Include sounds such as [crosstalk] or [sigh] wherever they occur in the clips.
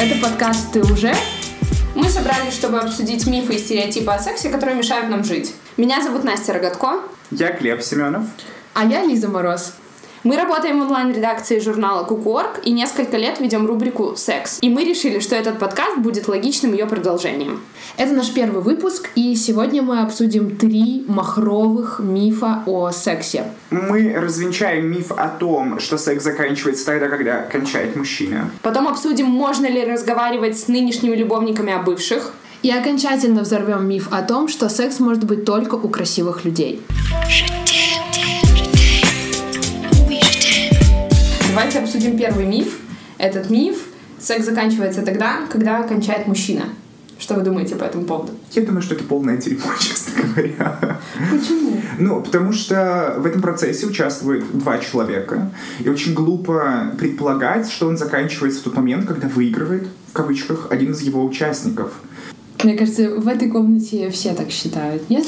Это подкаст «Ты уже?». Мы собрались, чтобы обсудить мифы и стереотипы о сексе, которые мешают нам жить. Меня зовут Настя Рогатко. Я Глеб Семенов. А я Лиза Мороз. Мы работаем в онлайн-редакции журнала Кукуорг и несколько лет ведем рубрику «Секс». И мы решили, что этот подкаст будет логичным ее продолжением. Это наш первый выпуск, и сегодня мы обсудим три махровых мифа о сексе. Мы развенчаем миф о том, что секс заканчивается тогда, когда кончает мужчина. Потом обсудим, можно ли разговаривать с нынешними любовниками о бывших. И окончательно взорвем миф о том, что секс может быть только у красивых людей. Давайте обсудим первый миф. Этот миф — секс заканчивается тогда, когда кончает мужчина. Что вы думаете по этому поводу? Я думаю, что это полное дерьмо, [laughs] честно говоря. Почему? Ну, потому что в этом процессе участвует два человека, и очень глупо предполагать, что он заканчивается в тот момент, когда выигрывает, в кавычках, один из его участников. Мне кажется, в этой комнате все так считают, нет?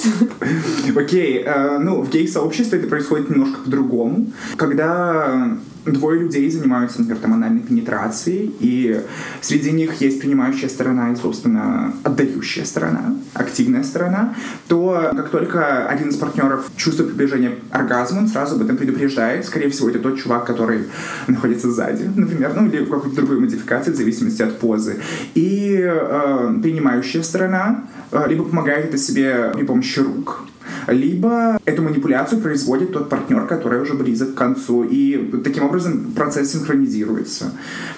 Окей, э, ну, в гей-сообществе это происходит немножко по-другому. Когда двое людей занимаются, например, там, пенетрацией, и среди них есть принимающая сторона и, собственно, отдающая сторона, активная сторона, то как только один из партнеров чувствует приближение оргазма, он сразу об этом предупреждает. Скорее всего, это тот чувак, который находится сзади, например, ну или в какой-то другой модификации, в зависимости от позы. И э, принимающая сторона э, либо помогает это себе при помощи рук, либо эту манипуляцию производит тот партнер, который уже близок к концу, и таким образом процесс синхронизируется.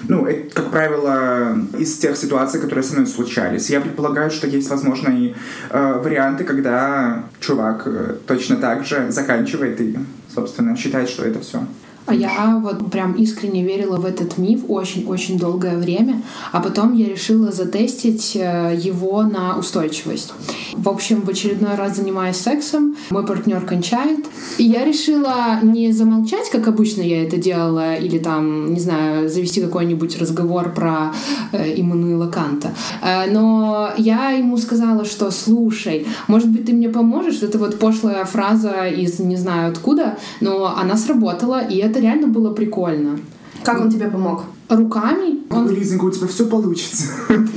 Ну, это, как правило, из тех ситуаций, которые со мной случались. Я предполагаю, что есть, возможно, и э, варианты, когда чувак э, точно так же заканчивает и, собственно, считает, что это все. А я вот прям искренне верила в этот миф очень-очень долгое время, а потом я решила затестить э, его на устойчивость. В общем, в очередной раз занимаясь сексом, мой партнер кончает, и я решила не замолчать, как обычно я это делала, или там, не знаю, завести какой-нибудь разговор про э, Иммануила Канта. Э, но я ему сказала, что слушай, может быть, ты мне поможешь? Это вот пошлая фраза из не знаю откуда, но она сработала, и это реально было прикольно. Как он тебе помог? Руками. Он... Лизонька, у тебя все получится.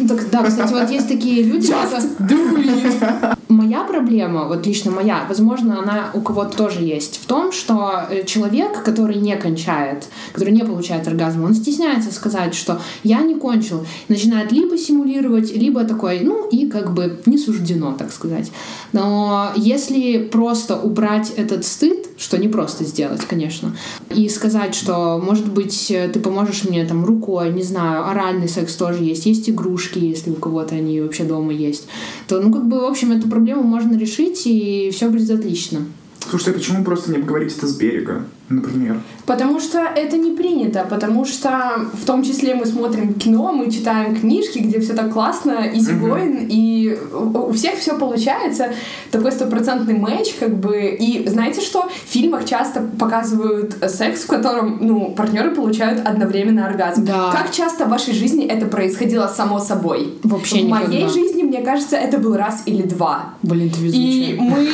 Так, да, кстати, вот есть такие люди, Just do it. Моя проблема, вот лично моя, возможно, она у кого-то тоже есть, в том, что э, человек, который не кончает, который не получает оргазм, он стесняется сказать, что я не кончил, начинает либо симулировать, либо такой, ну и как бы не суждено, так сказать. Но если просто убрать этот стыд, что не просто сделать, конечно, и сказать, что, может быть, ты поможешь мне там рукой, не знаю, оральный секс тоже есть, есть игрушки, если у кого-то они вообще дома есть, то, ну, как бы, в общем, эту проблему можно решить, и все будет отлично. Слушай, а почему просто не обговорить это с берега, например? Потому что это не принято, потому что в том числе мы смотрим кино, мы читаем книжки, где все так классно, изигоин, mm-hmm. и у всех все получается, такой стопроцентный матч, как бы. И знаете что? В фильмах часто показывают секс, в котором, ну, партнеры получают одновременно оргазм. Да. Как часто в вашей жизни это происходило само собой? Вообще В никогда. моей жизни, мне кажется, это был раз или два. Блин, ты везучая. И мы...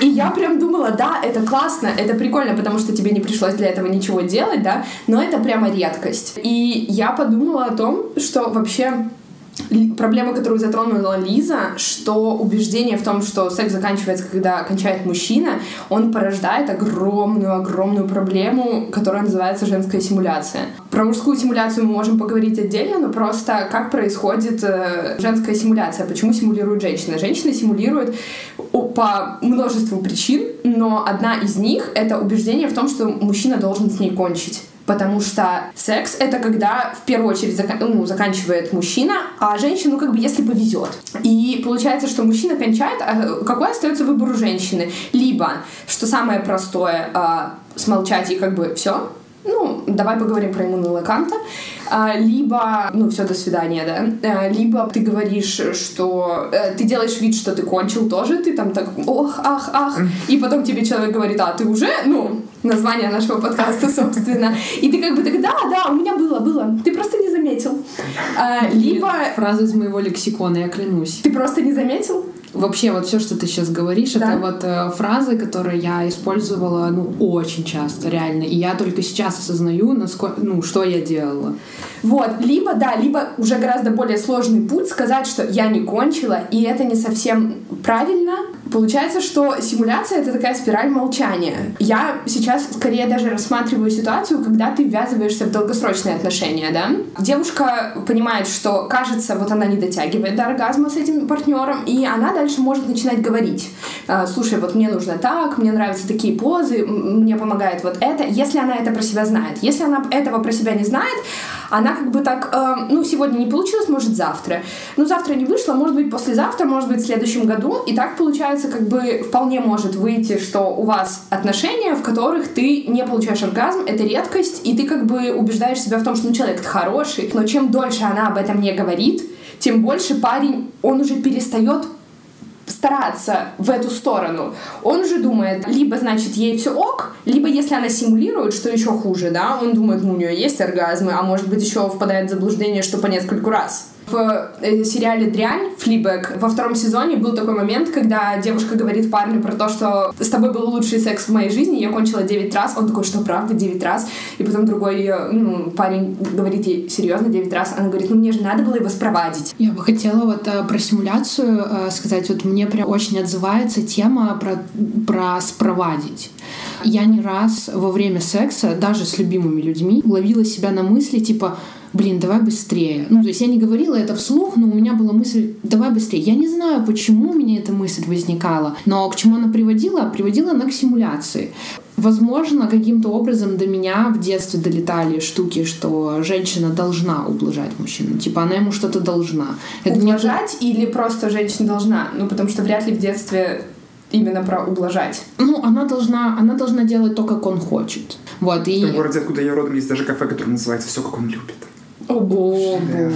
И я прям думала, да, это классно, это прикольно, потому что тебе не пришлось для этого ничего делать, да, но это прямо редкость. И я подумала о том, что вообще проблема, которую затронула Лиза, что убеждение в том, что секс заканчивается, когда кончает мужчина, он порождает огромную-огромную проблему, которая называется женская симуляция. Про мужскую симуляцию мы можем поговорить отдельно, но просто как происходит э, женская симуляция, почему симулируют женщины. Женщины симулируют по множеству причин, но одна из них — это убеждение в том, что мужчина должен с ней кончить. Потому что секс — это когда в первую очередь зака- ну, заканчивает мужчина, а женщину как бы если повезет. И получается, что мужчина кончает, а какой остается выбор у женщины? Либо, что самое простое, а, смолчать и как бы все, ну, давай поговорим про Иммануила Канта, а, либо, ну, все, до свидания, да, а, либо ты говоришь, что э, ты делаешь вид, что ты кончил тоже, ты там так, ох, ах, ах, и потом тебе человек говорит, а, ты уже, ну, название нашего подкаста, собственно, и ты как бы так, да, да, у меня было, было, ты просто не заметил. А, либо Фраза из моего лексикона, я клянусь. ты просто не заметил, Вообще, вот все, что ты сейчас говоришь, Да. это вот э, фразы, которые я использовала, ну, очень часто, реально. И я только сейчас осознаю, насколько, ну, что я делала. Вот, либо, да, либо уже гораздо более сложный путь сказать, что я не кончила, и это не совсем правильно. Получается, что симуляция — это такая спираль молчания. Я сейчас скорее даже рассматриваю ситуацию, когда ты ввязываешься в долгосрочные отношения, да? Девушка понимает, что, кажется, вот она не дотягивает до оргазма с этим партнером, и она дальше может начинать говорить. А, Слушай, вот мне нужно так, мне нравятся такие позы, мне помогает вот это. Если она это про себя знает. Если она этого про себя не знает, она как бы так, э, ну, сегодня не получилось, может, завтра. Ну, завтра не вышло, может быть, послезавтра, может быть, в следующем году. И так, получается, как бы вполне может выйти, что у вас отношения, в которых ты не получаешь оргазм, это редкость, и ты как бы убеждаешь себя в том, что, ну, человек хороший. Но чем дольше она об этом не говорит, тем больше парень, он уже перестает стараться в эту сторону, он уже думает, либо, значит, ей все ок, либо, если она симулирует, что еще хуже, да, он думает, ну, у нее есть оргазмы, а может быть, еще впадает в заблуждение, что по нескольку раз. В э, сериале «Дрянь» Флибек во втором сезоне был такой момент, когда девушка говорит парню про то, что с тобой был лучший секс в моей жизни, я кончила 9 раз. Он такой, что правда, 9 раз? И потом другой э, ну, парень говорит ей, серьезно, 9 раз? Она говорит, ну мне же надо было его спровадить. Я бы хотела вот э, про симуляцию э, сказать. Вот мне прям очень отзывается тема про, про спровадить. Я не раз во время секса, даже с любимыми людьми, ловила себя на мысли типа блин, давай быстрее. Ну, то есть я не говорила это вслух, но у меня была мысль, давай быстрее. Я не знаю, почему у меня эта мысль возникала, но к чему она приводила? Приводила она к симуляции. Возможно, каким-то образом до меня в детстве долетали штуки, что женщина должна ублажать мужчину. Типа она ему что-то должна. Это не- Ублажать или просто женщина должна? Ну, потому что вряд ли в детстве именно про ублажать. Ну, она должна, она должна делать то, как он хочет. Вот, В и... том городе, откуда я родом, есть даже кафе, которое называется «Все, как он любит». О, боже.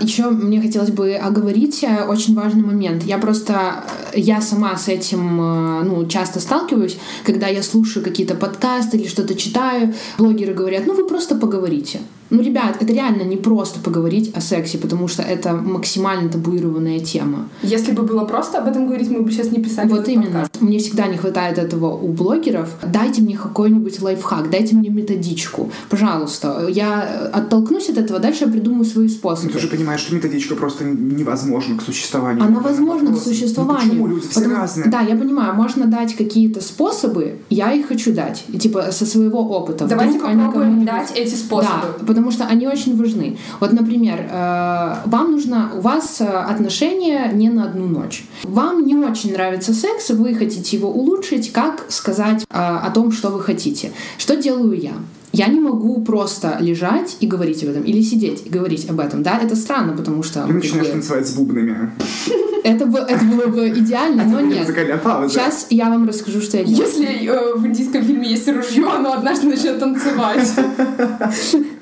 Еще мне хотелось бы оговорить э, очень важный момент. Я просто, э, я сама с этим, э, ну, часто сталкиваюсь, когда я слушаю какие-то подкасты или что-то читаю, блогеры говорят, ну, вы просто поговорите. Ну, ребят, это реально не просто поговорить о сексе, потому что это максимально табуированная тема. Если бы было просто об этом говорить, мы бы сейчас не писали Вот этот именно. подкаст. Мне всегда не хватает этого у блогеров. Дайте мне какой-нибудь лайфхак, дайте мне методичку. Пожалуйста. Я оттолкнусь от этого, дальше я придумаю свои Ну, способы. ты же понимаешь, что методичка просто невозможна к существованию. Она возможна к. Ну, существованию. почему? Люди все Потому- разные. Да, я понимаю, можно дать какие-то способы, я их хочу дать. И, типа со своего опыта. Давайте Вдруг они попробуем дать эти способы. Да, потому что они очень важны. Вот, например, э, вам нужно, у вас э, отношения не на одну ночь. Вам не очень нравится секс, вы хотите его улучшить, как сказать э, о том, что вы хотите. Что делаю я? Я не могу просто лежать и говорить об этом, или сидеть и говорить об этом, да, это странно, потому что Ты как начинаешь бы, танцевать с бубнами. это, бы- это было бы идеально, но нет. Сейчас я вам расскажу, что я делаю. Если э, в индийском фильме есть ружье, оно однажды начнет танцевать. [laughs]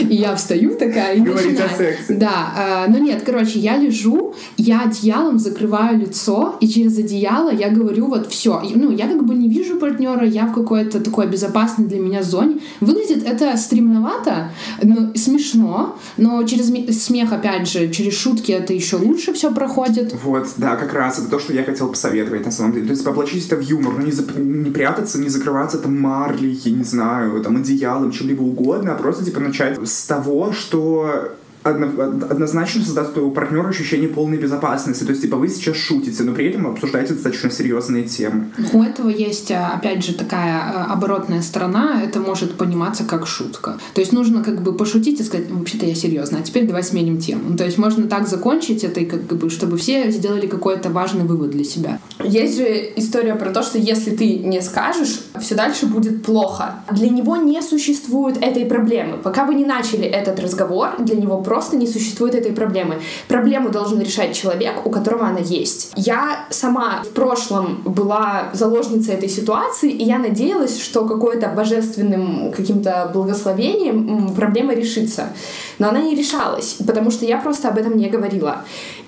И я встаю такая и Говорить о начинаю. сексе. Да, э, но нет, короче, я лежу, я одеялом закрываю лицо, и через одеяло я говорю вот все. Ну, я как бы не вижу партнера, я в какой-то такой безопасной для меня зоне. Выглядит это стремновато, ну, смешно, но через смех, опять же, через шутки это еще лучше все проходит. Вот, да, как раз это то, что я хотел посоветовать на самом деле. То есть облачить это в юмор, но не, зап- не прятаться, не закрываться там марлей, я не знаю, там одеялом, чем-либо угодно, а просто типа начать с того, что однозначно создаст у твоего партнера ощущение полной безопасности. То есть, типа, вы сейчас шутите, но при этом обсуждаете достаточно серьезные темы. У этого есть, э, опять же, такая э, оборотная сторона, это может пониматься как шутка. То есть нужно как бы пошутить и сказать, «Ну, вообще-то я серьезно, а теперь давай сменим тему. Ну, То есть можно так закончить это, и как бы, чтобы все сделали какой-то важный вывод для себя. Есть же история про то, что если ты не скажешь, все дальше будет плохо. Для него не существует этой проблемы. Пока вы не начали этот разговор, для него просто не существует этой проблемы. Проблему должен решать человек, у которого она есть. Я сама в прошлом была заложницей этой ситуации, и я надеялась, что какое-то божественным каким-то благословением проблема решится. Но она не решалась, потому что я просто об этом не говорила.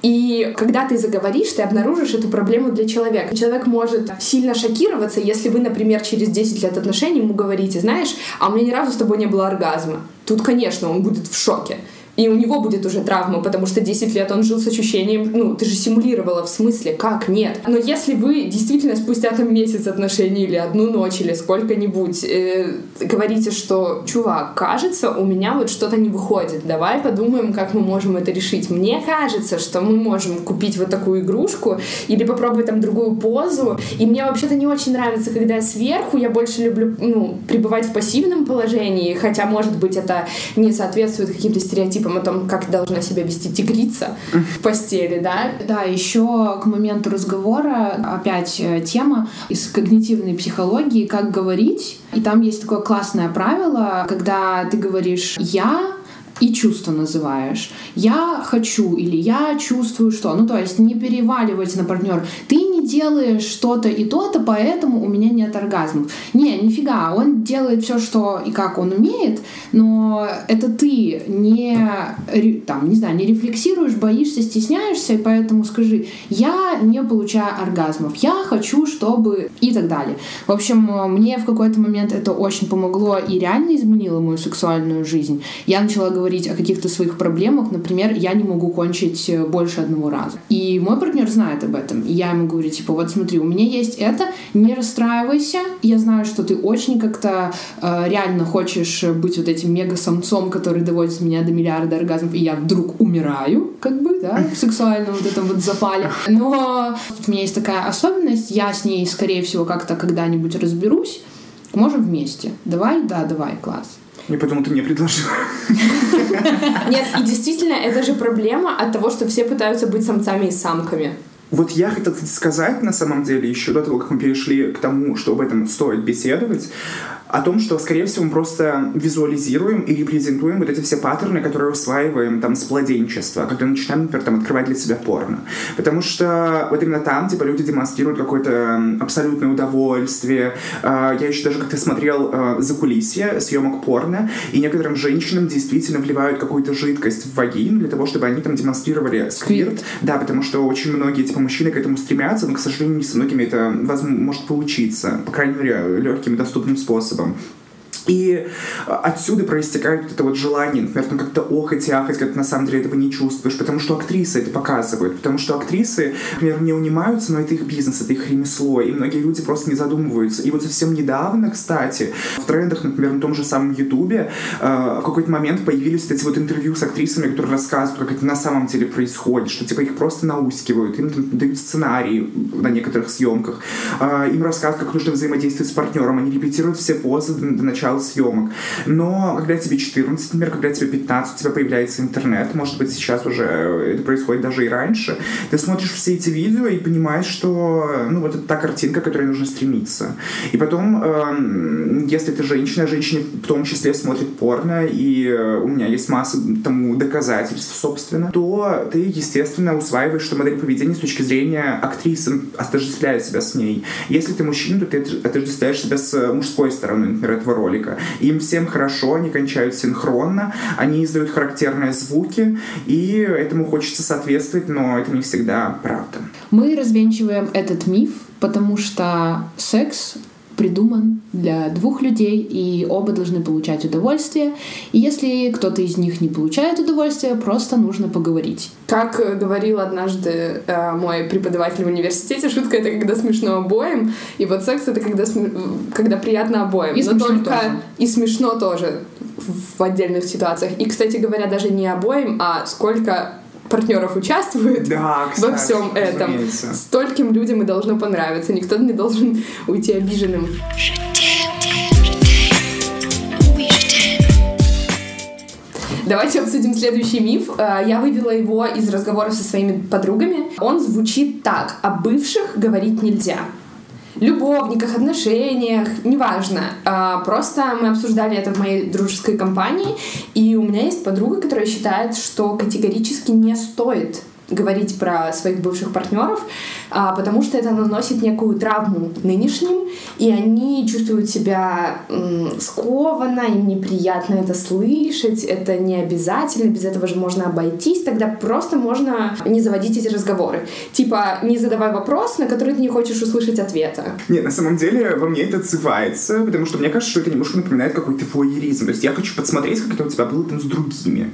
И когда ты заговоришь, ты обнаружишь эту проблему для человека. Человек может сильно шокироваться, если вы, например, через 10 лет отношений ему говорите, знаешь, а у меня ни разу с тобой не было оргазма. Тут, конечно, он будет в шоке. И у него будет уже травма, потому что 10 лет он жил с ощущением, ну, ты же симулировала, в смысле, как, нет. Но если вы действительно спустя там месяц отношений или одну ночь или сколько-нибудь э, говорите, что, чувак, кажется, у меня вот что-то не выходит, давай подумаем, как мы можем это решить. Мне кажется, что мы можем купить вот такую игрушку или попробовать там другую позу, и мне вообще-то не очень нравится, когда я сверху, я больше люблю, ну, пребывать в пассивном положении, хотя, может быть, это не соответствует каким-то стереотипам стереотипом о том, как должна себя вести тигрица в постели, да? Да, еще к моменту разговора опять э, тема из когнитивной психологии, как говорить. И там есть такое классное правило, когда ты говоришь «я», и чувство называешь. Я хочу или я чувствую что. Ну, то есть не переваливать на партнер. Ты не делаешь что-то и то-то, поэтому у меня нет оргазмов. Не, нифига, он делает все, что и как он умеет, но это ты не, там, не знаю, не рефлексируешь, боишься, стесняешься, и поэтому скажи, я не получаю оргазмов, я хочу, чтобы... и так далее. В общем, мне в какой-то момент это очень помогло и реально изменило мою сексуальную жизнь. Я начала говорить о каких-то своих проблемах, например, я не могу кончить больше одного раза. И мой партнер знает об этом, и я ему говорю, типа, вот смотри, у меня есть это, не расстраивайся, я знаю, что ты очень как-то э, реально хочешь быть вот этим мега-самцом, который доводит меня до миллиарда оргазмов, и я вдруг умираю, как бы, да, в сексуальном вот этом вот запале. Но у меня есть такая особенность, я с ней, скорее всего, как-то когда-нибудь разберусь, можем вместе. Давай? Да, давай, класс. Я подумал, ты мне предложила. [laughs] Нет, и действительно, это же проблема от того, что все пытаются быть самцами и самками. Вот я хотел сказать, на самом деле, еще до того, как мы перешли к тому, что об этом стоит беседовать, о том, что, скорее всего, мы просто визуализируем и репрезентуем вот эти все паттерны, которые усваиваем там с младенчества, когда начинаем, например, там, открывать для себя порно. Потому что вот именно там, типа, люди демонстрируют какое-то абсолютное удовольствие. А, я еще даже как-то смотрел а, за кулисье съемок порно, и некоторым женщинам действительно вливают какую-то жидкость в вагину для того, чтобы они там демонстрировали сквирт. Да, потому что очень многие, типа, мужчины к этому стремятся, но, к сожалению, не со многими это возможно, может получиться. По крайней мере, легким и доступным способом способом. И а, отсюда проистекает вот это вот желание, например, там как-то охать и ахать, когда ты на самом деле этого не чувствуешь, потому что актрисы это показывают, потому что актрисы, например, не унимаются, но это их бизнес, это их ремесло, и многие люди просто не задумываются. И вот совсем недавно, кстати, в трендах, например, на том же самом Ютубе, э, в какой-то момент появились вот эти вот интервью с актрисами, которые рассказывают, как это на самом деле происходит, что типа их просто наускивают, им там, дают сценарии на некоторых съемках, э, им рассказывают, как нужно взаимодействовать с партнером, они репетируют все позы до, до начала начала съемок. Но когда тебе 14, например, когда тебе 15, у тебя появляется интернет, может быть, сейчас уже это происходит даже и раньше, ты смотришь все эти видео и понимаешь, что ну, вот это та картинка, к которой нужно стремиться. И потом, э, если ты женщина, женщина в том числе смотрит порно, и э, у меня есть масса тому доказательств, собственно, то ты, естественно, усваиваешь, что модель поведения с точки зрения актрисы отождествляет себя с ней. Если ты мужчина, то ты отождествляешь себя с мужской стороны, например, этого ролика ролика. Им всем хорошо, они кончают синхронно, они издают характерные звуки, и этому хочется соответствовать, но это не всегда правда. Мы развенчиваем этот миф, потому что секс придуман для двух людей, и оба должны получать удовольствие. И если кто-то из них не получает удовольствие, просто нужно поговорить. Как говорил однажды э, мой преподаватель в университете, шутка это когда смешно обоим, и вот секс это когда, см... когда приятно обоим. И Но только тоже. и смешно тоже в отдельных ситуациях. И, кстати говоря, даже не обоим, а сколько партнеров участвует да, кстати, во всем этом. Разумеется. Стольким людям и должно понравиться. Никто не должен уйти обиженным. Давайте обсудим следующий миф. Э, я вывела его из разговоров со своими подругами. Он звучит так. О бывших говорить нельзя любовниках, отношениях, неважно. А, просто мы обсуждали это в моей дружеской компании, и у меня есть подруга, которая считает, что категорически не стоит говорить про своих бывших партнеров, а, потому что это наносит некую травму нынешним, и они чувствуют себя м, скованно, им неприятно это слышать, это не обязательно, без этого же можно обойтись, тогда просто можно не заводить эти разговоры. Типа, не задавай вопрос, на который ты не хочешь услышать ответа. Нет, на самом деле во мне это отзывается, потому что мне кажется, что это немножко напоминает какой-то воеризм. То есть я хочу подсмотреть, как это у тебя было там с другими.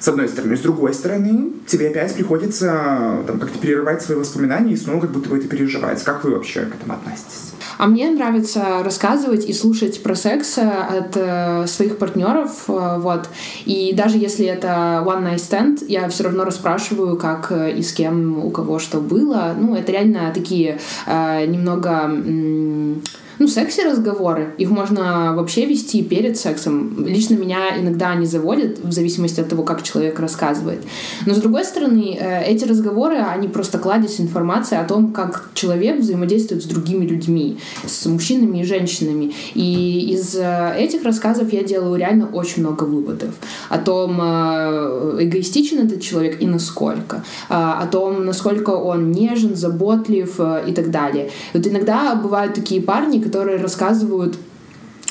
С одной стороны. С другой стороны, тебе опять приходится там, как-то перерывать свои воспоминания и снова как будто бы это переживать. Как вы вообще к этому относитесь? А мне нравится рассказывать и слушать про секс э, от э, своих партнеров, э, вот. И даже если это one night stand, я все равно расспрашиваю, как э, и с кем, у кого что было. Ну, это реально такие э, немного... М- ну, секси-разговоры, их можно вообще вести перед сексом. Лично меня иногда они заводят, в зависимости от того, как человек рассказывает. Но, с другой стороны, э, эти разговоры, они просто кладезь информации о том, как человек взаимодействует с другими людьми, с мужчинами и женщинами. И из э, этих рассказов я делаю реально очень много выводов. О том, э, эгоистичен этот человек и насколько. О том, насколько он нежен, заботлив и так далее. Вот иногда бывают такие парни, которые рассказывают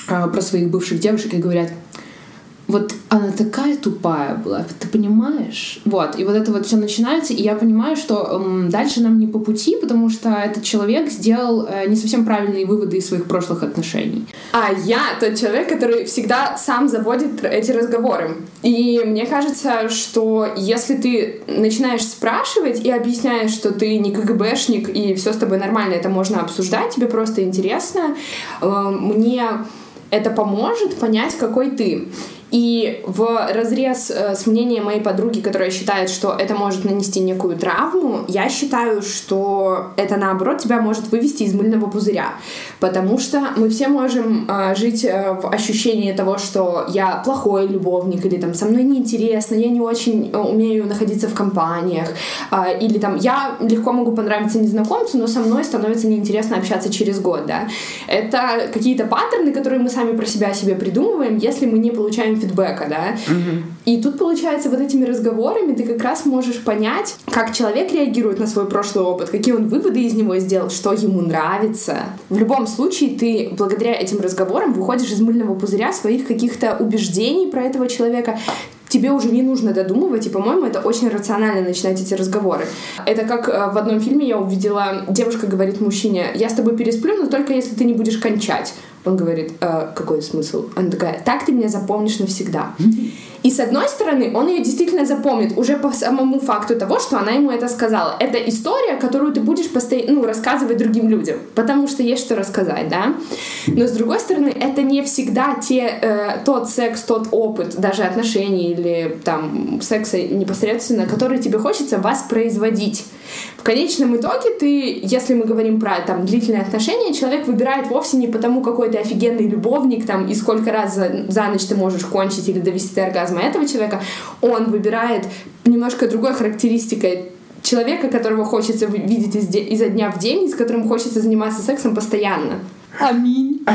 а, про своих бывших девушек и говорят, вот она такая тупая была, ты понимаешь? Вот, и вот это вот все начинается, и я понимаю, что эм, дальше нам не по пути, потому что этот человек сделал э, не совсем правильные выводы из своих прошлых отношений. А я тот человек, который всегда сам заводит эти разговоры. И мне кажется, что если ты начинаешь спрашивать и объясняешь, что ты не КГБшник и все с тобой нормально, это можно обсуждать, тебе просто интересно, э, мне это поможет понять, какой ты. И в разрез э, с мнением моей подруги, которая считает, что это может нанести некую травму, я считаю, что это наоборот тебя может вывести из мыльного пузыря. Потому что мы все можем э, жить э, в ощущении того, что я плохой любовник, или там со мной неинтересно, я не очень умею находиться в компаниях, или там я легко могу понравиться незнакомцу, но со мной становится неинтересно общаться через год, да. Это какие-то паттерны, которые мы сами про себя себе придумываем, если мы не получаем фидбэка, да. Мгм. И тут, получается, вот этими разговорами ты как раз можешь понять, как человек реагирует на свой прошлый опыт, какие он выводы из него сделал, что ему нравится. В любом случае, ты благодаря этим разговорам выходишь из мыльного пузыря своих каких-то убеждений про этого человека, тебе уже не нужно додумывать, и, по-моему, это очень рационально начинать эти разговоры. Это как э, в одном фильме я увидела, девушка говорит мужчине, я с тобой пересплю, но только если ты не будешь кончать. Он говорит, «Э, какой смысл? Она такая, так ты меня запомнишь навсегда. И с одной стороны, он ее действительно запомнит уже по самому факту того, что она ему это сказала. Это история, которую ты будешь постоянно ну, рассказывать другим людям, потому что есть что рассказать, да. Но с другой стороны, это не всегда те, э, тот секс, тот опыт, даже отношений или там секса непосредственно, который тебе хочется воспроизводить. В конечном итоге ты, если мы говорим про там длительные отношения, человек выбирает вовсе не потому, какой ты офигенный любовник там и сколько раз за, за ночь ты можешь кончить или довести до оргазма этого человека, он выбирает немножко другой характеристикой человека, которого хочется ви- видеть из де- изо дня в день, и с которым хочется заниматься сексом постоянно. Аминь.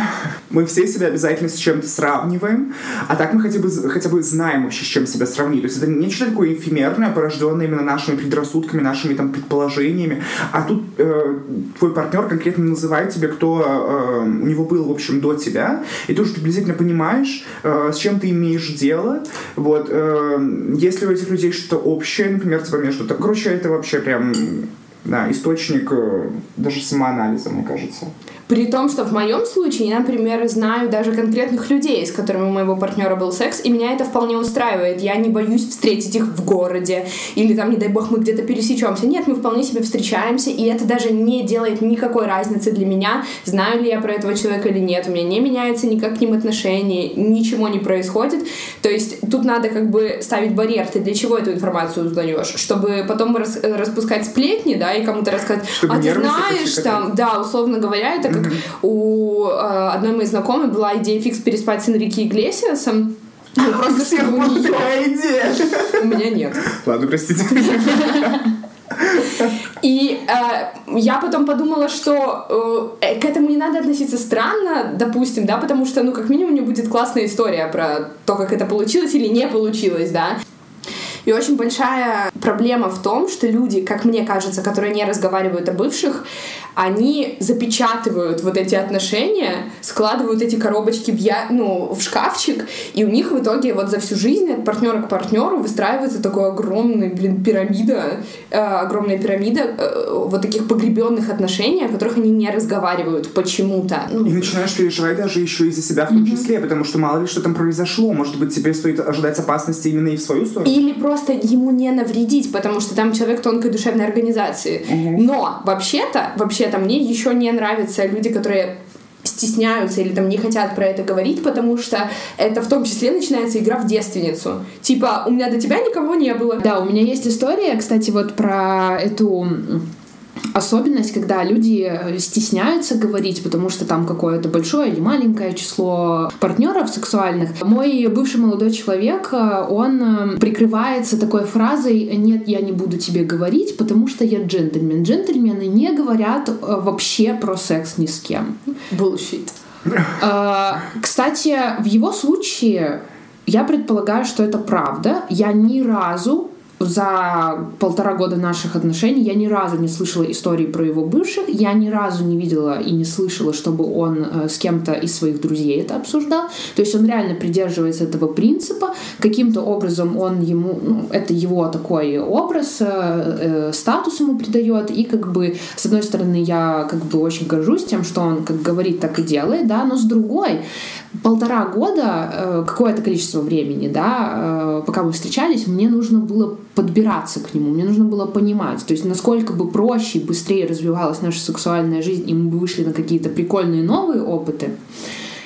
Мы все себя обязательно с чем-то сравниваем, а так мы хотя бы, хотя бы знаем вообще, с чем себя сравнить. То есть это не что-то такое эфемерное, порожденное именно нашими предрассудками, нашими там предположениями, а тут э, твой партнер конкретно называет тебе, кто э, у него был, в общем, до тебя, и ты уже приблизительно понимаешь, э, с чем ты имеешь дело. Вот, э, если у этих людей что-то общее, например, типа между... там, Короче, это вообще прям да, источник э, даже самоанализа, мне кажется. При том, что в моем случае я, например, знаю даже конкретных людей, с которыми у моего партнера был секс, и меня это вполне устраивает. Я не боюсь встретить их в городе, или там, не дай бог, мы где-то пересечемся. Нет, мы вполне себе встречаемся, и это даже не делает никакой разницы для меня, знаю ли я про этого человека или нет. У меня не меняется никак к ним отношение, ничего не происходит. То есть тут надо как бы ставить барьер. Ты для чего эту информацию узнаешь? Чтобы потом рас- распускать сплетни, да, и кому-то рассказать, Чтобы а ты знаешь, пощекотать». там, да, условно говоря, это как у э, одной моей знакомой была идея фикс переспать с Энрике Иглесиасом. Ну, просто всех у была неё- такая идея. У меня нет. Ладно, простите. И э, я потом подумала, что э, к этому не надо относиться странно, допустим, да, потому что, ну, как минимум, у меня будет классная история про то, как это получилось или не получилось, да. И очень большая проблема в том, что люди, как мне кажется, которые не разговаривают о бывших, они запечатывают вот эти отношения, складывают эти коробочки в, я, ну, в шкафчик, и у них в итоге вот за всю жизнь от партнера к партнеру выстраивается такой огромный, блин, пирамида, э, огромная пирамида э, вот таких погребенных отношений, о которых они не разговаривают почему-то. Ну, и начинаешь переживать даже еще и за себя в том числе, mm-hmm. потому что мало ли что там произошло, может быть тебе стоит ожидать опасности именно и в свою сторону. Или просто ему не навредить, потому что там человек тонкой душевной организации. Mm-hmm. Но вообще-то, вообще вообще-то мне еще не нравятся люди, которые стесняются или там не хотят про это говорить, потому что это в том числе начинается игра в девственницу. Типа, у меня до тебя никого не было. Да, у меня есть история, кстати, вот про эту особенность, когда люди э, стесняются говорить, потому что там какое-то большое или маленькое число партнеров сексуальных. Мой бывший молодой человек, э, он э, прикрывается такой фразой «нет, я не буду тебе говорить, потому что я джентльмен». Джентльмены не говорят вообще про секс ни с кем. Bullshit. Кстати, в его случае я предполагаю, что это правда. Я ни разу за полтора года наших отношений я ни разу не слышала истории про его бывших, я ни разу не видела и не слышала, чтобы он э, с кем-то из своих друзей это обсуждал. То есть он реально придерживается этого принципа. Каким-то образом он ему, ну, это его такой образ, э, э, статус ему придает. И как бы, с одной стороны, я как бы очень горжусь тем, что он как говорит, так и делает, да, но с другой, полтора года, э, какое-то количество времени, да, э, пока мы встречались, мне нужно было подбираться к нему, мне нужно было понимать, то есть насколько бы проще и быстрее развивалась наша сексуальная жизнь, и мы бы вышли на какие-то прикольные новые опыты,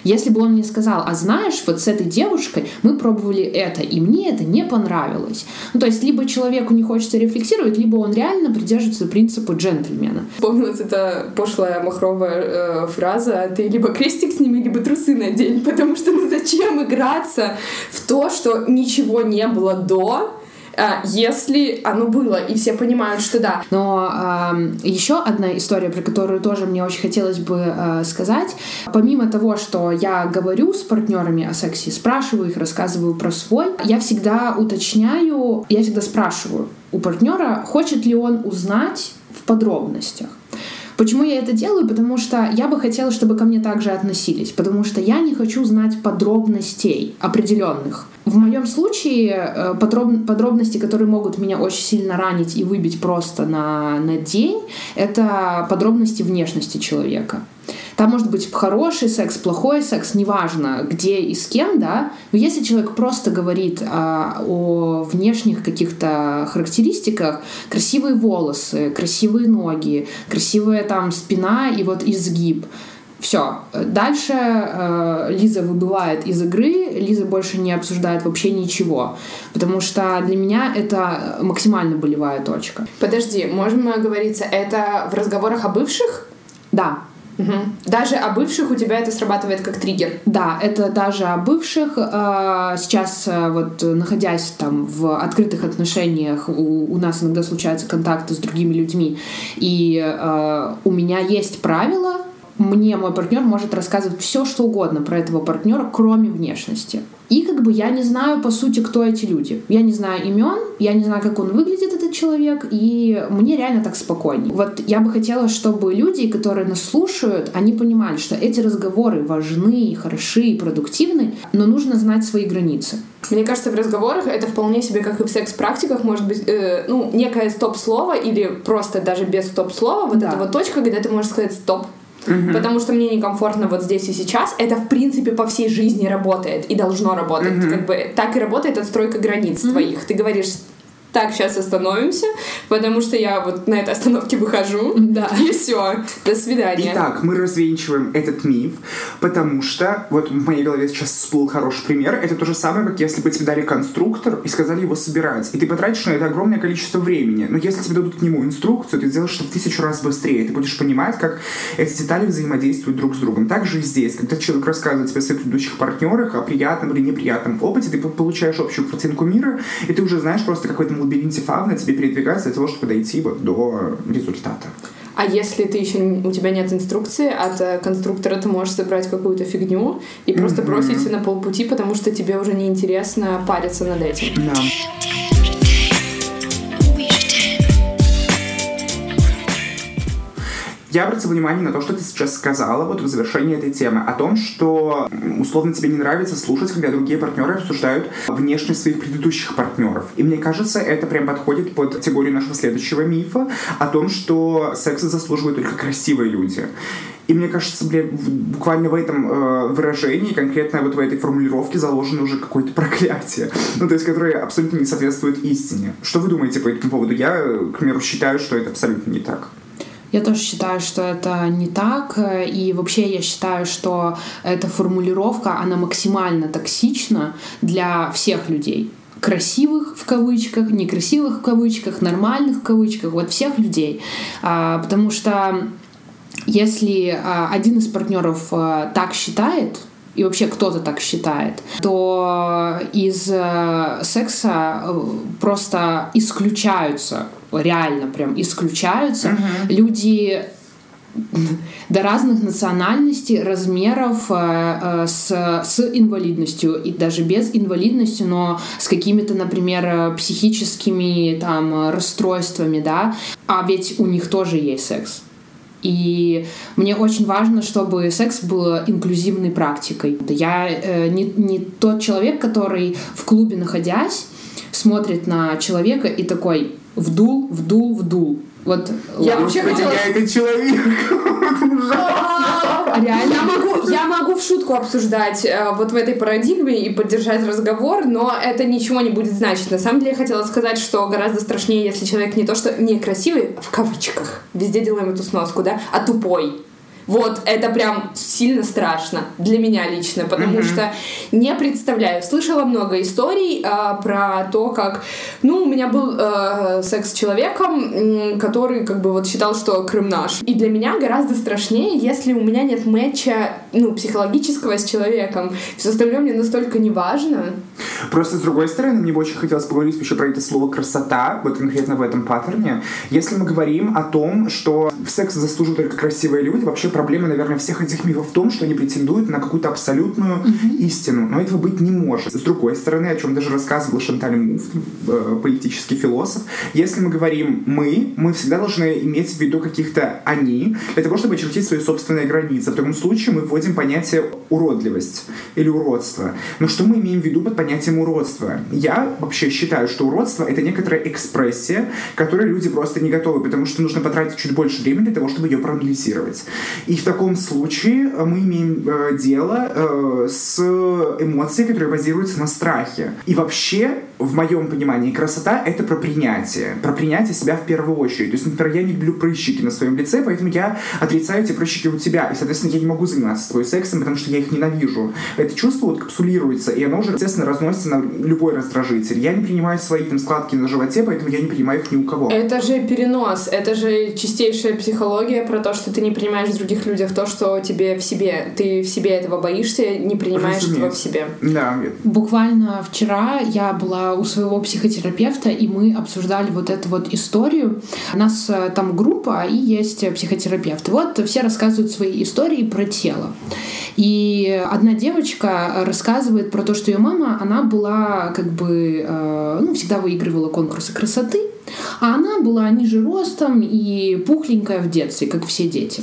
если бы он мне сказал, а знаешь, вот с этой девушкой мы пробовали это, и мне это не понравилось. Ну, то есть либо человеку не хочется рефлексировать, либо он реально придерживается принципа джентльмена. Помнилась эта пошлая махровая э, фраза «ты либо крестик сними, либо трусы надень», [laughs] потому что ну зачем играться в то, что ничего не было до, если оно было, и все понимают, что да. Но э, еще одна история, про которую тоже мне очень хотелось бы э, сказать. Помимо того, что я говорю с партнерами о сексе, спрашиваю их, рассказываю про свой, я всегда уточняю, я всегда спрашиваю у партнера, хочет ли он узнать в подробностях. Почему я это делаю? Потому что я бы хотела, чтобы ко мне также относились, потому что я не хочу знать подробностей определенных. В моем случае э, подробности, которые могут меня очень сильно ранить и выбить просто на, на день, это подробности внешности человека. Там может быть хороший секс, плохой секс, неважно, где и с кем, да. Но если человек просто говорит а, о внешних каких-то характеристиках, красивые волосы, красивые ноги, красивая там спина и вот изгиб, все. Дальше э, Лиза выбывает из игры, Лиза больше не обсуждает вообще ничего. Потому что для меня это максимально болевая точка. Подожди, можем оговориться, это в разговорах о бывших? Да. Угу. Даже о бывших у тебя это срабатывает как триггер. Да, это даже о бывших. А, сейчас э, вот находясь там в открытых отношениях, у, у нас иногда случаются контакты с другими людьми, и э, у меня есть правила, мне мой партнер может рассказывать все, что угодно про этого партнера, кроме внешности. И как бы я не знаю, по сути, кто эти люди. Я не знаю имен, я не знаю, как он выглядит, этот человек, и мне реально так спокойнее. Вот я бы хотела, чтобы люди, которые нас слушают, они понимали, что эти разговоры важны, хороши и продуктивны, но нужно знать свои границы. Мне кажется, в разговорах это вполне себе, как и в секс-практиках, может быть, э, ну, некое стоп-слово или просто даже без стоп-слова, вот да. эта вот точка, где ты можешь сказать «стоп», угу. потому что мне некомфортно вот здесь и сейчас. Это, в принципе, по всей жизни работает и должно работать. Угу. Как бы так и работает отстройка границ угу. твоих. Ты говоришь так, сейчас остановимся, потому что я вот на этой остановке выхожу, да. [laughs] и все, до свидания. Итак, мы развенчиваем этот миф, потому что, вот в моей голове сейчас всплыл хороший пример, это то же самое, как если бы тебе дали конструктор и сказали его собирать, и ты потратишь на это огромное количество времени, но если тебе дадут к нему инструкцию, ты сделаешь это в тысячу раз быстрее, ты будешь понимать, как эти детали взаимодействуют друг с другом. Также и здесь, когда человек рассказывает тебе о своих предыдущих партнерах, о приятном или неприятном опыте, ты получаешь общую картинку мира, и ты уже знаешь просто какой-то лабиринте фавна тебе передвигаться для того, чтобы дойти вот до результата. А если ты еще у тебя нет инструкции от э, конструктора, ты можешь собрать какую-то фигню и просто mm-hmm. бросить на полпути, потому что тебе уже неинтересно париться над этим. Да. Я обратил внимание на то, что ты сейчас сказала вот в завершении этой темы, о том, что условно тебе не нравится слушать, когда другие партнеры обсуждают внешность своих предыдущих партнеров. И мне кажется, это прям подходит под категорию нашего следующего мифа о том, что секса заслуживают только красивые люди. И мне кажется, блин, буквально в этом э, выражении, конкретно вот в этой формулировке заложено уже какое-то проклятие. Ну, то есть, которое абсолютно не соответствует истине. Что вы думаете по этому поводу? Я, к примеру, считаю, что это абсолютно не так. Я тоже считаю, что это не так. И вообще я считаю, что эта формулировка, она максимально токсична для всех людей красивых в кавычках, некрасивых в кавычках, нормальных в кавычках, вот всех людей. А, потому что если а, один из партнеров а, так считает, и вообще кто-то так считает, то из э, секса э, просто исключаются, реально прям исключаются uh-huh. люди до разных национальностей, размеров э, с, с инвалидностью и даже без инвалидности, но с какими-то, например, психическими там расстройствами, да, а ведь у них тоже есть секс. И мне очень важно, чтобы секс был инклюзивной практикой. Я э, не, не тот человек, который в клубе находясь смотрит на человека и такой вдул, вдул, вдул. Вот я вообще хотела... Я этот человек. [laughs] Реально. Я могу, я могу в шутку обсуждать э, вот в этой парадигме и поддержать разговор, но это ничего не будет значить. На самом деле я хотела сказать, что гораздо страшнее, если человек не то что некрасивый, в кавычках, везде делаем эту сноску, да, а тупой. Вот, это прям сильно страшно для меня лично, потому mm-hmm. что не представляю. Слышала много историй э, про то, как, ну, у меня был э, секс с человеком, который как бы вот считал, что Крым наш. И для меня гораздо страшнее, если у меня нет матча, ну, психологического с человеком. Все остальное мне настолько не важно. Просто с другой стороны, мне бы очень хотелось поговорить еще про это слово красота, вот конкретно в этом паттерне. Если мы говорим о том, что секс заслуживают только красивые люди, вообще проблема, наверное, всех этих мифов в том, что они претендуют на какую-то абсолютную mm-hmm. истину. Но этого быть не может. С другой стороны, о чем даже рассказывал Шанталь Муф, э, политический философ, если мы говорим «мы», мы всегда должны иметь в виду каких-то «они», для того, чтобы очертить свои собственные границы. В таком случае мы вводим понятие «уродливость» или «уродство». Но что мы имеем в виду под понятием уродства? Я вообще считаю, что уродство — это некоторая экспрессия, которой люди просто не готовы, потому что нужно потратить чуть больше времени для того, чтобы ее проанализировать. И в таком случае э, мы имеем э, дело э, с эмоцией, которая базируется на страхе. И вообще, в моем понимании, красота — это про принятие. Про принятие себя в первую очередь. То есть, например, я не люблю прыщики на своем лице, поэтому я отрицаю эти прыщики у тебя. И, соответственно, я не могу заниматься с твоим сексом, потому что я их ненавижу. Это чувство вот капсулируется, и оно уже, естественно, разносится на любой раздражитель. Я не принимаю свои там складки на животе, поэтому я не принимаю их ни у кого. Это же перенос, это же чистейшая психология про то, что ты не принимаешь в других людях то, что тебе в себе, ты в себе этого боишься, не принимаешь Разумеется. этого в себе. Да. Буквально вчера я была у своего психотерапевта, и мы обсуждали вот эту вот историю. У нас э, там группа, и есть психотерапевт. Вот все рассказывают свои истории про тело. И одна девочка рассказывает про то, что ее мама, она была как бы, э, ну, всегда выигрывала конкурсы красоты, а она была ниже ростом и пухленькая в детстве, как все дети.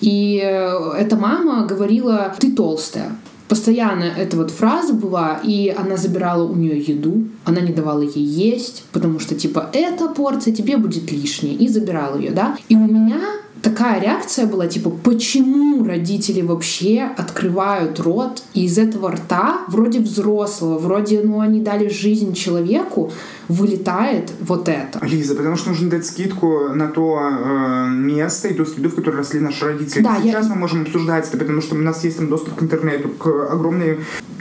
И э, эта мама говорила, ты толстая. Постоянно эта вот фраза была, и она забирала у нее еду, она не давала ей есть, потому что типа эта порция тебе будет лишней, и забирала ее, да. И у меня такая реакция была, типа, почему родители вообще открывают рот, и из этого рта, вроде взрослого, вроде, ну, они дали жизнь человеку, вылетает вот это. Лиза, потому что нужно дать скидку на то э, место и ту среду, в которой росли наши родители. Да, Сейчас я... мы можем обсуждать это, потому что у нас есть там доступ к интернету, к огромной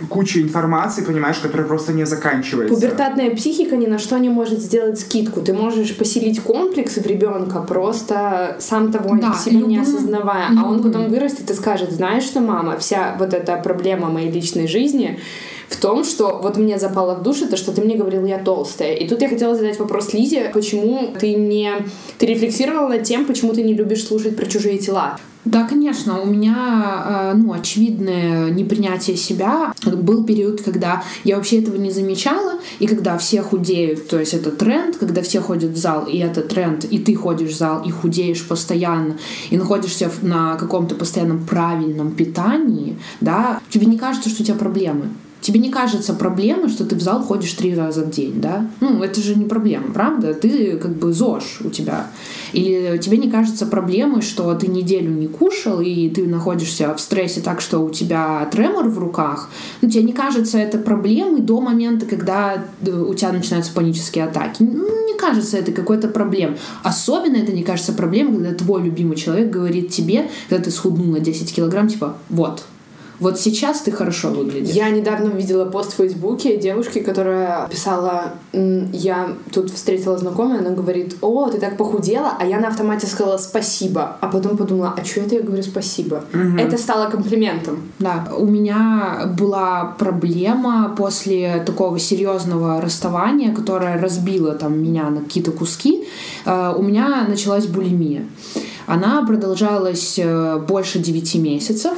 куче информации, понимаешь, которая просто не заканчивается. Пубертатная психика ни на что не может сделать скидку. Ты можешь поселить комплекс в ребенка, просто сам того да, себе любым, не осознавая. Любым. А он потом вырастет и скажет, знаешь что, мама, вся вот эта проблема моей личной жизни в том, что вот мне запало в душу то, что ты мне говорил, я толстая. И тут я хотела задать вопрос Лизе, почему ты не... Ты рефлексировала над тем, почему ты не любишь слушать про чужие тела? Да, конечно. У меня, ну, очевидное непринятие себя. Был период, когда я вообще этого не замечала, и когда все худеют, то есть это тренд, когда все ходят в зал, и это тренд, и ты ходишь в зал, и худеешь постоянно, и находишься на каком-то постоянном правильном питании, да, тебе не кажется, что у тебя проблемы. Тебе не кажется проблемой, что ты в зал ходишь три раза в день, да? Ну, это же не проблема, правда? Ты как бы ЗОЖ у тебя. Или тебе не кажется проблемой, что ты неделю не кушал, и ты находишься в стрессе так, что у тебя тремор в руках. Ну, тебе не кажется это проблемой до момента, когда э, у тебя начинаются панические атаки. Ну, не кажется это какой-то проблемой. Особенно это не кажется проблемой, когда твой любимый человек говорит тебе, когда ты схуднул на 10 килограмм, типа, вот, вот сейчас ты хорошо выглядишь. Я недавно видела пост в Фейсбуке девушки, которая писала, я тут встретила знакомую, она говорит, о, ты так похудела, а я на автомате сказала спасибо, а потом подумала, а что это я говорю спасибо? Угу. Это стало комплиментом. Да, у меня была проблема после такого серьезного расставания, которое разбило там меня на какие-то куски, э, у меня началась булимия. Она продолжалась э, больше 9 месяцев.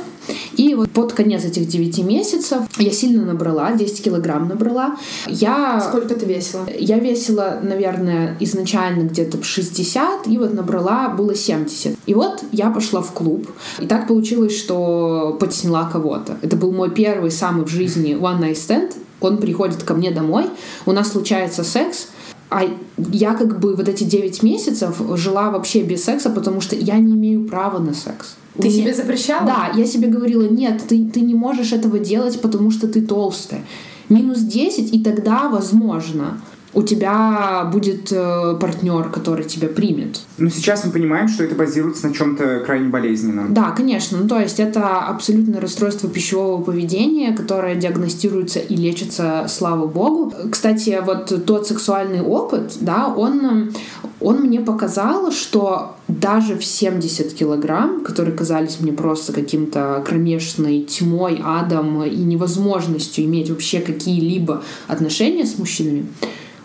И вот под конец этих 9 месяцев я сильно набрала, 10 килограмм набрала. Я... Сколько ты весила? Я весила, наверное, изначально где-то 60, и вот набрала было 70. И вот я пошла в клуб. И так получилось, что потесняла кого-то. Это был мой первый самый в жизни one night stand. Он приходит ко мне домой, у нас случается секс, а я как бы вот эти 9 месяцев жила вообще без секса, потому что я не имею права на секс. Ты себе запрещала? Да, я себе говорила, нет, ты, ты не можешь этого делать, потому что ты толстая. Минус 10, и тогда возможно у тебя будет э, партнер, который тебя примет. Но сейчас мы понимаем, что это базируется на чем-то крайне болезненном. Да, конечно. Ну, то есть это абсолютно расстройство пищевого поведения, которое диагностируется и лечится, слава богу. Кстати, вот тот сексуальный опыт, да, он, он мне показал, что даже в 70 килограмм, которые казались мне просто каким-то кромешной тьмой, адом и невозможностью иметь вообще какие-либо отношения с мужчинами,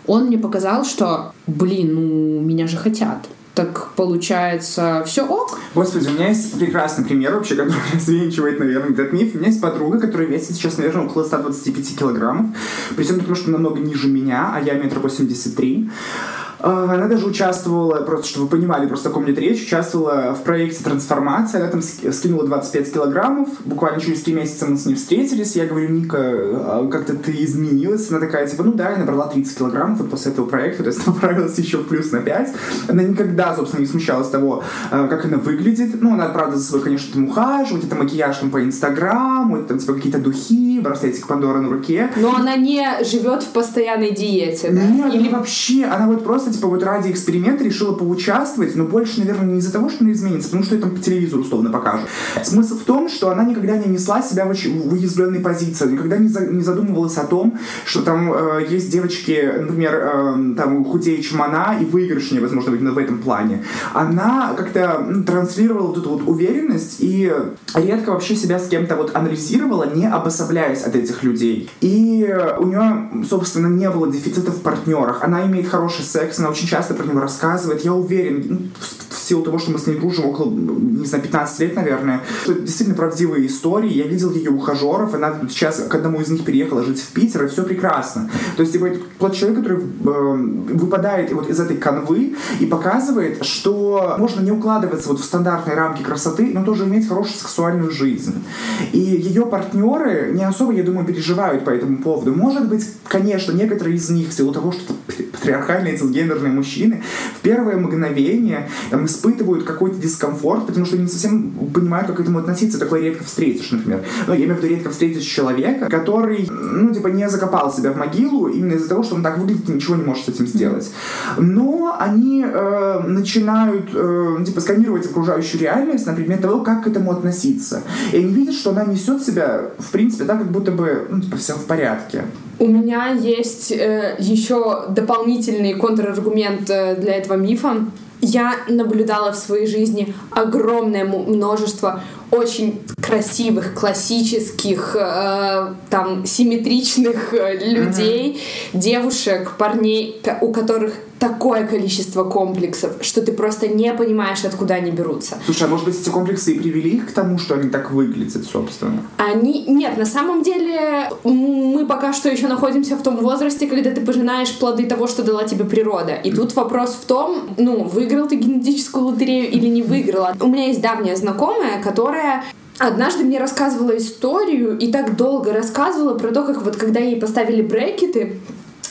он мне показал, что, блин, ну, меня же хотят. Так получается, все ок? Господи, у меня есть прекрасный пример вообще, который [laughs] развенчивает, наверное, этот миф. У меня есть подруга, которая весит сейчас, наверное, около 125 килограммов. При всем том, что намного ниже меня, а я метр восемьдесят три. А, она даже участвовала, просто чтобы вы понимали, просто о ком идет речь, участвовала в проекте «Трансформация». Она там скинула 25 килограммов. Буквально через три месяца мы с ней встретились. Я говорю, Ника, а как-то ты изменилась. Она такая, типа, ну да, я набрала 30 килограммов вот после этого проекта, то есть поправилась [laughs] еще в плюс на 5. Она никогда, собственно, не смущалась того, а, как она выглядит. Ну, она, правда, за собой, конечно, там ухаживает, это макияж там по Инстаграму, это там, типа, какие-то духи, браслетик Пандора на руке. Но она не живет в постоянной диете, да? Нет, Или вообще, она вот просто типа вот ради эксперимента решила поучаствовать, но больше, наверное, не из-за того, что она изменится, потому что это по телевизору условно покажут. Смысл в том, что она никогда не несла себя в, в уязвленной позиции, никогда не, за, не задумывалась о том, что там э, есть девочки, например, э, там худее, чем она, и выигрышнее, возможно, быть в этом плане. Она как-то ну, транслировала вот эту вот уверенность и редко вообще себя с кем-то вот анализировала, не обособляясь от этих людей. И у нее, собственно, не было дефицита в партнерах. Она имеет хороший секс, она очень часто про него рассказывает. Я уверен, ну, в силу того, что мы с ней дружим около, не знаю, 15 лет, наверное, что это действительно правдивые истории. Я видел ее ухажеров, она сейчас к одному из них переехала жить в Питер, и все прекрасно. То есть, типа, тот человек, который э, выпадает вот из этой канвы и показывает, что можно не укладываться вот в стандартные рамки красоты, но тоже иметь хорошую сексуальную жизнь. И ее партнеры не особо, я думаю, переживают по этому поводу. Может быть, конечно, некоторые из них, в силу того, что патриархальные цисгендерные мужчины, в первое мгновение там, испытывают какой-то дискомфорт, потому что они не совсем понимают, как к этому относиться. Такое редко встретишь, например. Ну, я имею в виду редко встретишь человека, который, ну, типа, не закопал себя в могилу именно из-за того, что он так выглядит и ничего не может с этим сделать. Но они э, начинают, э, ну, типа, сканировать окружающую реальность на предмет того, как к этому относиться. И они видят, что она несет себя, в принципе, так, как будто бы, ну, типа, все в порядке. У меня есть э, еще дополнительный контраргумент э, для этого мифа. Я наблюдала в своей жизни огромное множество очень красивых, классических, э, там, симметричных э, людей, mm-hmm. девушек, парней, у которых такое количество комплексов, что ты просто не понимаешь, откуда они берутся. Слушай, а может быть эти комплексы и привели их к тому, что они так выглядят, собственно? Они... Нет, на самом деле мы пока что еще находимся в том возрасте, когда ты пожинаешь плоды того, что дала тебе природа. И тут вопрос в том, ну, выиграл ты генетическую лотерею или не выиграла. У меня есть давняя знакомая, которая однажды мне рассказывала историю и так долго рассказывала про то, как вот когда ей поставили брекеты,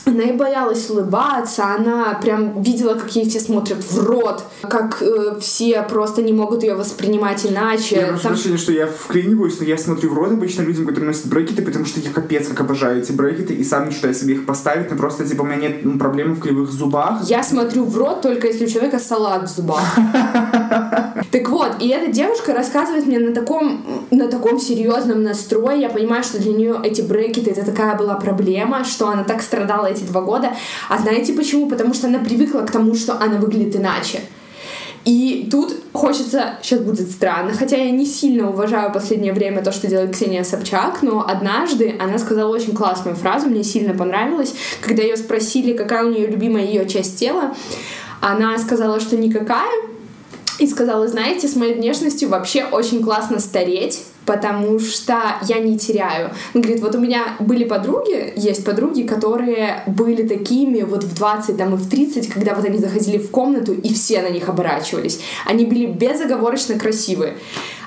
она и боялась улыбаться, она прям видела, как ей все смотрят в рот, как э, все просто не могут ее воспринимать иначе. Я прошу Там... прощения, что я вклиниваюсь, но я смотрю в рот обычно людям, которые носят брекеты, потому что я капец как обожаю эти брекеты, и сам мечтаю себе их поставить, но просто типа у меня нет ну, проблемы в кривых зубах. Я смотрю в рот только если у человека салат в зубах. [laughs] Так вот, и эта девушка рассказывает мне на таком, на таком серьезном настрое, я понимаю, что для нее эти брекеты это такая была проблема, что она так страдала эти два года. А знаете почему? Потому что она привыкла к тому, что она выглядит иначе. И тут хочется, сейчас будет странно, хотя я не сильно уважаю в последнее время то, что делает Ксения Собчак, но однажды она сказала очень классную фразу, мне сильно понравилось, когда ее спросили, какая у нее любимая ее часть тела, она сказала, что никакая, и сказала, знаете, с моей внешностью вообще очень классно стареть, потому что я не теряю. Он говорит, вот у меня были подруги, есть подруги, которые были такими вот в 20 там, и в 30, когда вот они заходили в комнату, и все на них оборачивались. Они были безоговорочно красивые.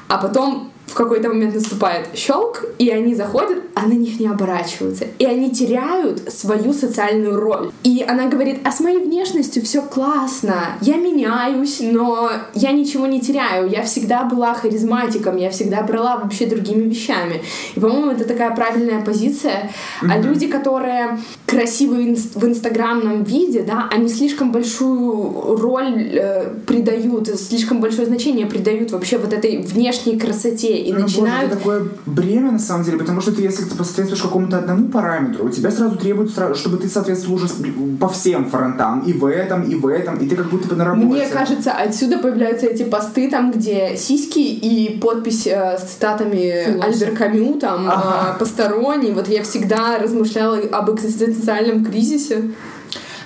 А потом в какой-то момент наступает щелк, и они заходят, а на них не оборачиваются. И они теряют свою социальную роль. И она говорит, а с моей внешностью все классно, я меняюсь, но я ничего не теряю. Я всегда была харизматиком, я всегда брала вообще другими вещами. И, по-моему, это такая правильная позиция. Mm-hmm. А люди, которые красивые в инстаграмном виде, да, они слишком большую роль э, придают, слишком большое значение придают вообще вот этой внешней красоте и ну, начинают... Это такое бремя, на самом деле, потому что ты, если ты соответствуешь какому-то одному параметру, у тебя сразу требуют, чтобы ты соответствовал уже по всем фронтам, и в этом, и в этом, и ты как будто бы на работе. Мне кажется, отсюда появляются эти посты, там, где сиськи и подпись э, с цитатами Альбер Камю, там, ага. э, посторонний. Вот я всегда размышляла об экзистенциальном кризисе.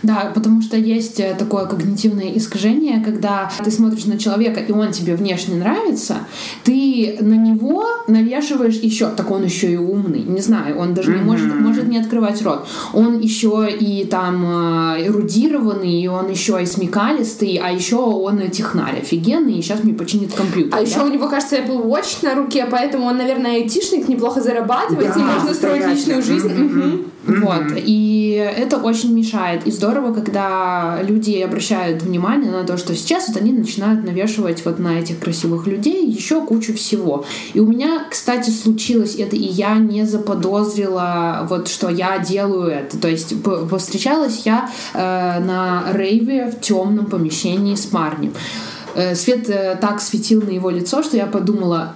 Да, потому что есть э, такое когнитивное искажение, когда ты смотришь на человека, и он тебе внешне нравится, ты на него навешиваешь еще, так он еще и умный, не знаю, он даже не может, может не открывать рот. Он еще и там э, эрудированный, и он еще и смекалистый, а еще он технарь офигенный, и сейчас мне починит компьютер. А да? еще у него, кажется, Apple Watch на руке, поэтому он, наверное, айтишник, неплохо зарабатывает, да, ним можно строить личную жизнь. Mm-hmm. Mm-hmm. Вот. И это очень мешает. И здорово, когда люди обращают внимание на то, что сейчас вот они начинают навешивать вот на этих красивых людей еще кучу всего. И у меня, кстати, случилось это, и я не заподозрила вот, что я делаю это. То есть повстречалась я э, на рейве в темном помещении с парнем. Э, свет э, так светил на его лицо, что я подумала,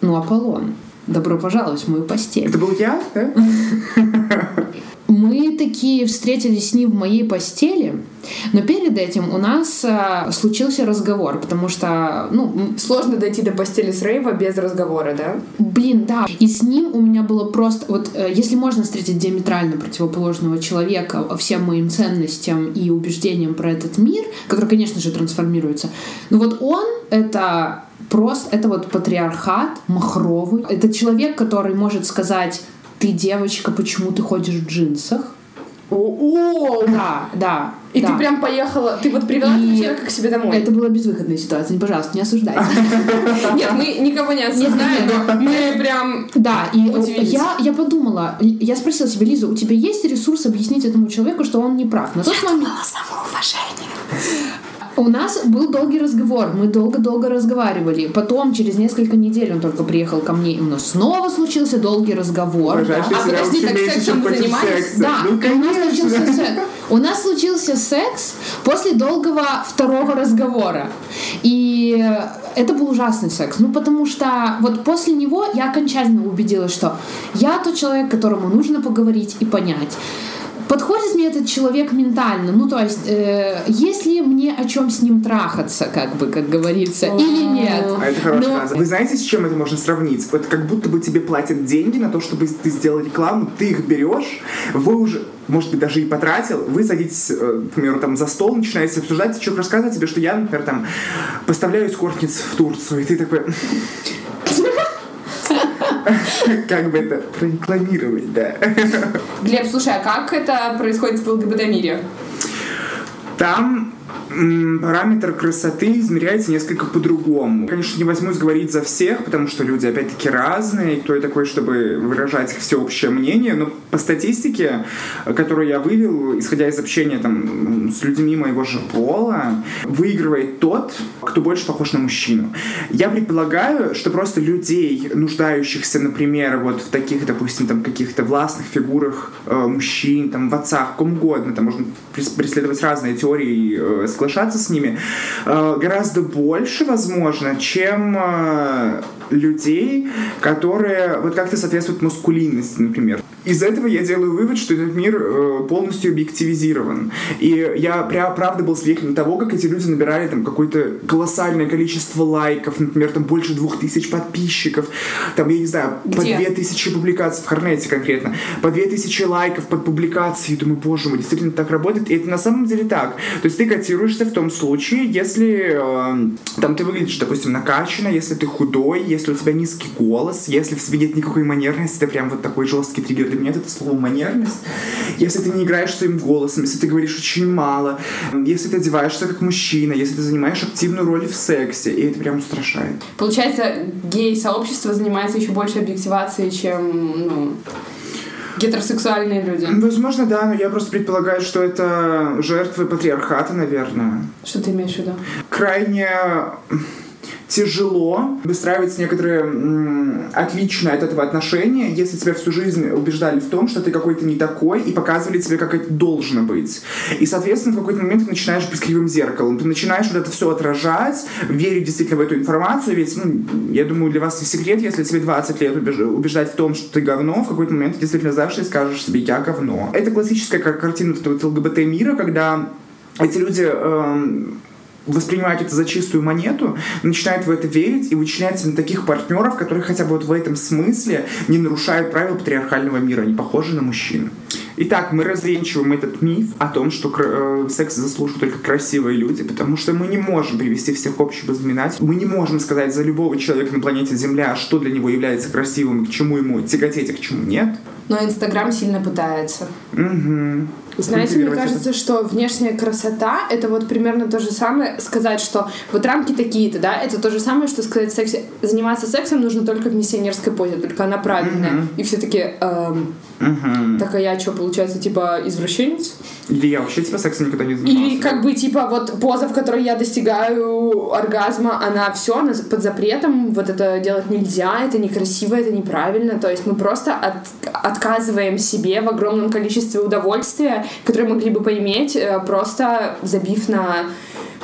ну, Аполлон, добро пожаловать в мою постель. Это был я, да? Мы такие встретились с ним в моей постели, но перед этим у нас а, случился разговор, потому что, ну... Сложно дойти до постели с Рейва без разговора, да? Блин, да. И с ним у меня было просто... Вот э, если можно встретить диаметрально противоположного человека всем моим ценностям и убеждениям про этот мир, который, конечно же, трансформируется, но вот он — это просто... Это вот патриархат махровый. Это человек, который может сказать ты девочка, почему ты ходишь в джинсах? О, да, да. И да. ты прям поехала, ты вот привела и... человека к себе домой. Это была безвыходная ситуация, пожалуйста, не осуждайте. [laughs] Нет, мы никого не осуждаем, но мы прям Да, и я, я подумала, я спросила себя, Лиза, у тебя есть ресурс объяснить этому человеку, что он не прав? На тот момент... самоуважение. У нас был долгий разговор, мы долго-долго разговаривали. Потом, через несколько недель, он только приехал ко мне, и у нас снова случился долгий разговор. Да. А подожди, так сексом мы занимались? Да, ну, у нас случился секс. У нас случился секс после долгого второго разговора. И это был ужасный секс. Ну, потому что вот после него я окончательно убедилась, что я тот человек, которому нужно поговорить и понять подходит мне этот человек ментально? Ну, то есть, э, есть ли мне о чем с ним трахаться, как бы, как говорится, или нет? А это хорошая Но- фраза. Вы знаете, с чем это можно сравнить? Вот как будто бы тебе платят деньги на то, чтобы ты сделал рекламу, ты их берешь, вы уже, может быть, даже и потратил, вы садитесь, э, к примеру, там за стол, начинаете обсуждать, человек рассказывает тебе, что я, например, там поставляю эскортниц в Турцию, и ты такой... [laughs] Как бы это прорекламировать, да. Глеб, слушай, а как это происходит в ЛГБТ-мире? Там параметр красоты измеряется несколько по-другому. Конечно, не возьмусь говорить за всех, потому что люди, опять-таки, разные, и кто я такой, чтобы выражать всеобщее мнение, но по статистике, которую я вывел, исходя из общения там, с людьми моего же пола, выигрывает тот, кто больше похож на мужчину. Я предполагаю, что просто людей, нуждающихся, например, вот в таких, допустим, там каких-то властных фигурах э, мужчин, там в отцах, ком угодно, там можно прес- преследовать разные теории э, соглашаться с ними, э, гораздо больше, возможно, чем э, людей, которые вот как-то соответствуют маскулинности, например. Из этого я делаю вывод, что этот мир э, полностью объективизирован. И я пря- правда был свидетелем того, как эти люди набирали там какое-то колоссальное количество лайков, например, там больше двух тысяч подписчиков, там, я не знаю, по Где? две тысячи публикаций, в Хорнете конкретно, по две тысячи лайков под публикацией. Думаю, боже мой, действительно так работает. И это на самом деле так. То есть ты котируешься в том случае, если э, там ты выглядишь, допустим, накачанно, если ты худой, если у тебя низкий голос, если в тебе нет никакой манерности, это прям вот такой жесткий триггер для меня, это слово манерность. Если ты не играешь своим голосом, если ты говоришь очень мало, если ты одеваешься как мужчина, если ты занимаешь активную роль в сексе, и это прям устрашает. Получается, гей-сообщество занимается еще больше объективацией, чем ну, гетеросексуальные люди. Возможно, да, но я просто предполагаю, что это жертвы патриархата, наверное. Что ты имеешь в виду? крайне тяжело выстраивать некоторые м, отличные от этого отношения, если тебя всю жизнь убеждали в том, что ты какой-то не такой, и показывали тебе, как это должно быть. И, соответственно, в какой-то момент ты начинаешь быть кривым зеркалом. Ты начинаешь вот это все отражать, верить действительно в эту информацию, ведь, ну, я думаю, для вас не секрет, если тебе 20 лет убеж- убеждать в том, что ты говно, в какой-то момент ты действительно зашли и скажешь себе «я говно». Это классическая кар- картина вот этого ЛГБТ-мира, когда эти люди эм, воспринимают это за чистую монету, начинают в это верить и вычисляют себе таких партнеров, которые хотя бы вот в этом смысле не нарушают правил патриархального мира, они похожи на мужчин. Итак, мы развенчиваем этот миф о том, что э, секс заслуживают только красивые люди, потому что мы не можем привести всех к общему знаменателю. Мы не можем сказать за любого человека на планете Земля, что для него является красивым, к чему ему тяготеть, а к чему нет. Но Инстаграм сильно пытается. Угу. Знаете, мне кажется, что внешняя красота — это вот примерно то же самое сказать, что вот рамки такие-то, да, это то же самое, что сказать сексе. Заниматься сексом нужно только в миссионерской позе, только она правильная. Мгм. И все таки эм, Угу. так а я что, получается, типа извращенец? Или я вообще типа сексом никогда не занимался. Или как бы типа вот поза, в которой я достигаю оргазма, она все под запретом, вот это делать нельзя, это некрасиво, это неправильно. То есть мы просто от- отказываем себе в огромном количестве удовольствия, которое могли бы поиметь, э, просто забив на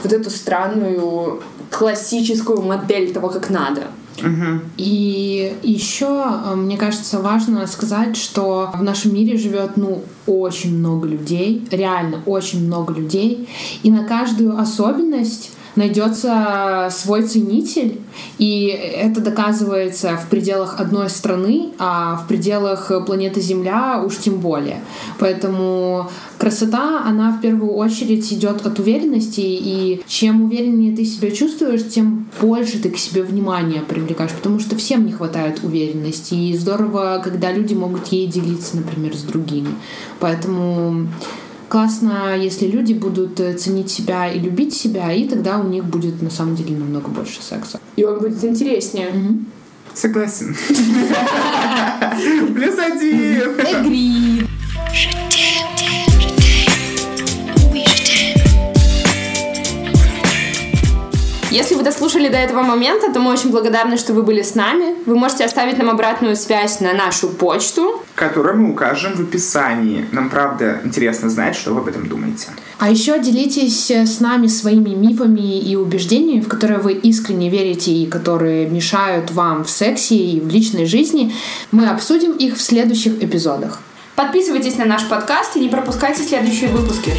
вот эту странную классическую модель того, как надо. Мгм. И еще, э, мне кажется, важно сказать, что в нашем мире живет, ну, очень много людей, реально очень много людей, и на каждую особенность найдется свой ценитель, и это доказывается в пределах одной страны, а в пределах планеты Земля уж тем более. Поэтому красота, она в первую очередь идет от уверенности, и чем увереннее ты себя чувствуешь, тем больше ты к себе внимания привлекаешь, потому что всем не хватает уверенности, и здорово, когда люди могут ей делиться, например, с другими. Поэтому классно, если люди будут э, ценить себя и любить себя, и тогда у них будет на самом деле намного больше секса. И он будет интереснее. Согласен. [laughs] Плюс один. Agreed. Если вы дослушали до этого момента, то мы очень благодарны, что вы были с нами. Вы можете оставить нам обратную связь на нашу почту. Который мы укажем в описании. Нам правда интересно знать, что вы об этом думаете. А еще делитесь э, с нами своими мифами и убеждениями, в которые вы искренне верите и которые мешают вам в сексе и в личной жизни. Мы обсудим их в следующих эпизодах. Подписывайтесь на наш подкаст и не пропускайте следующие выпуски.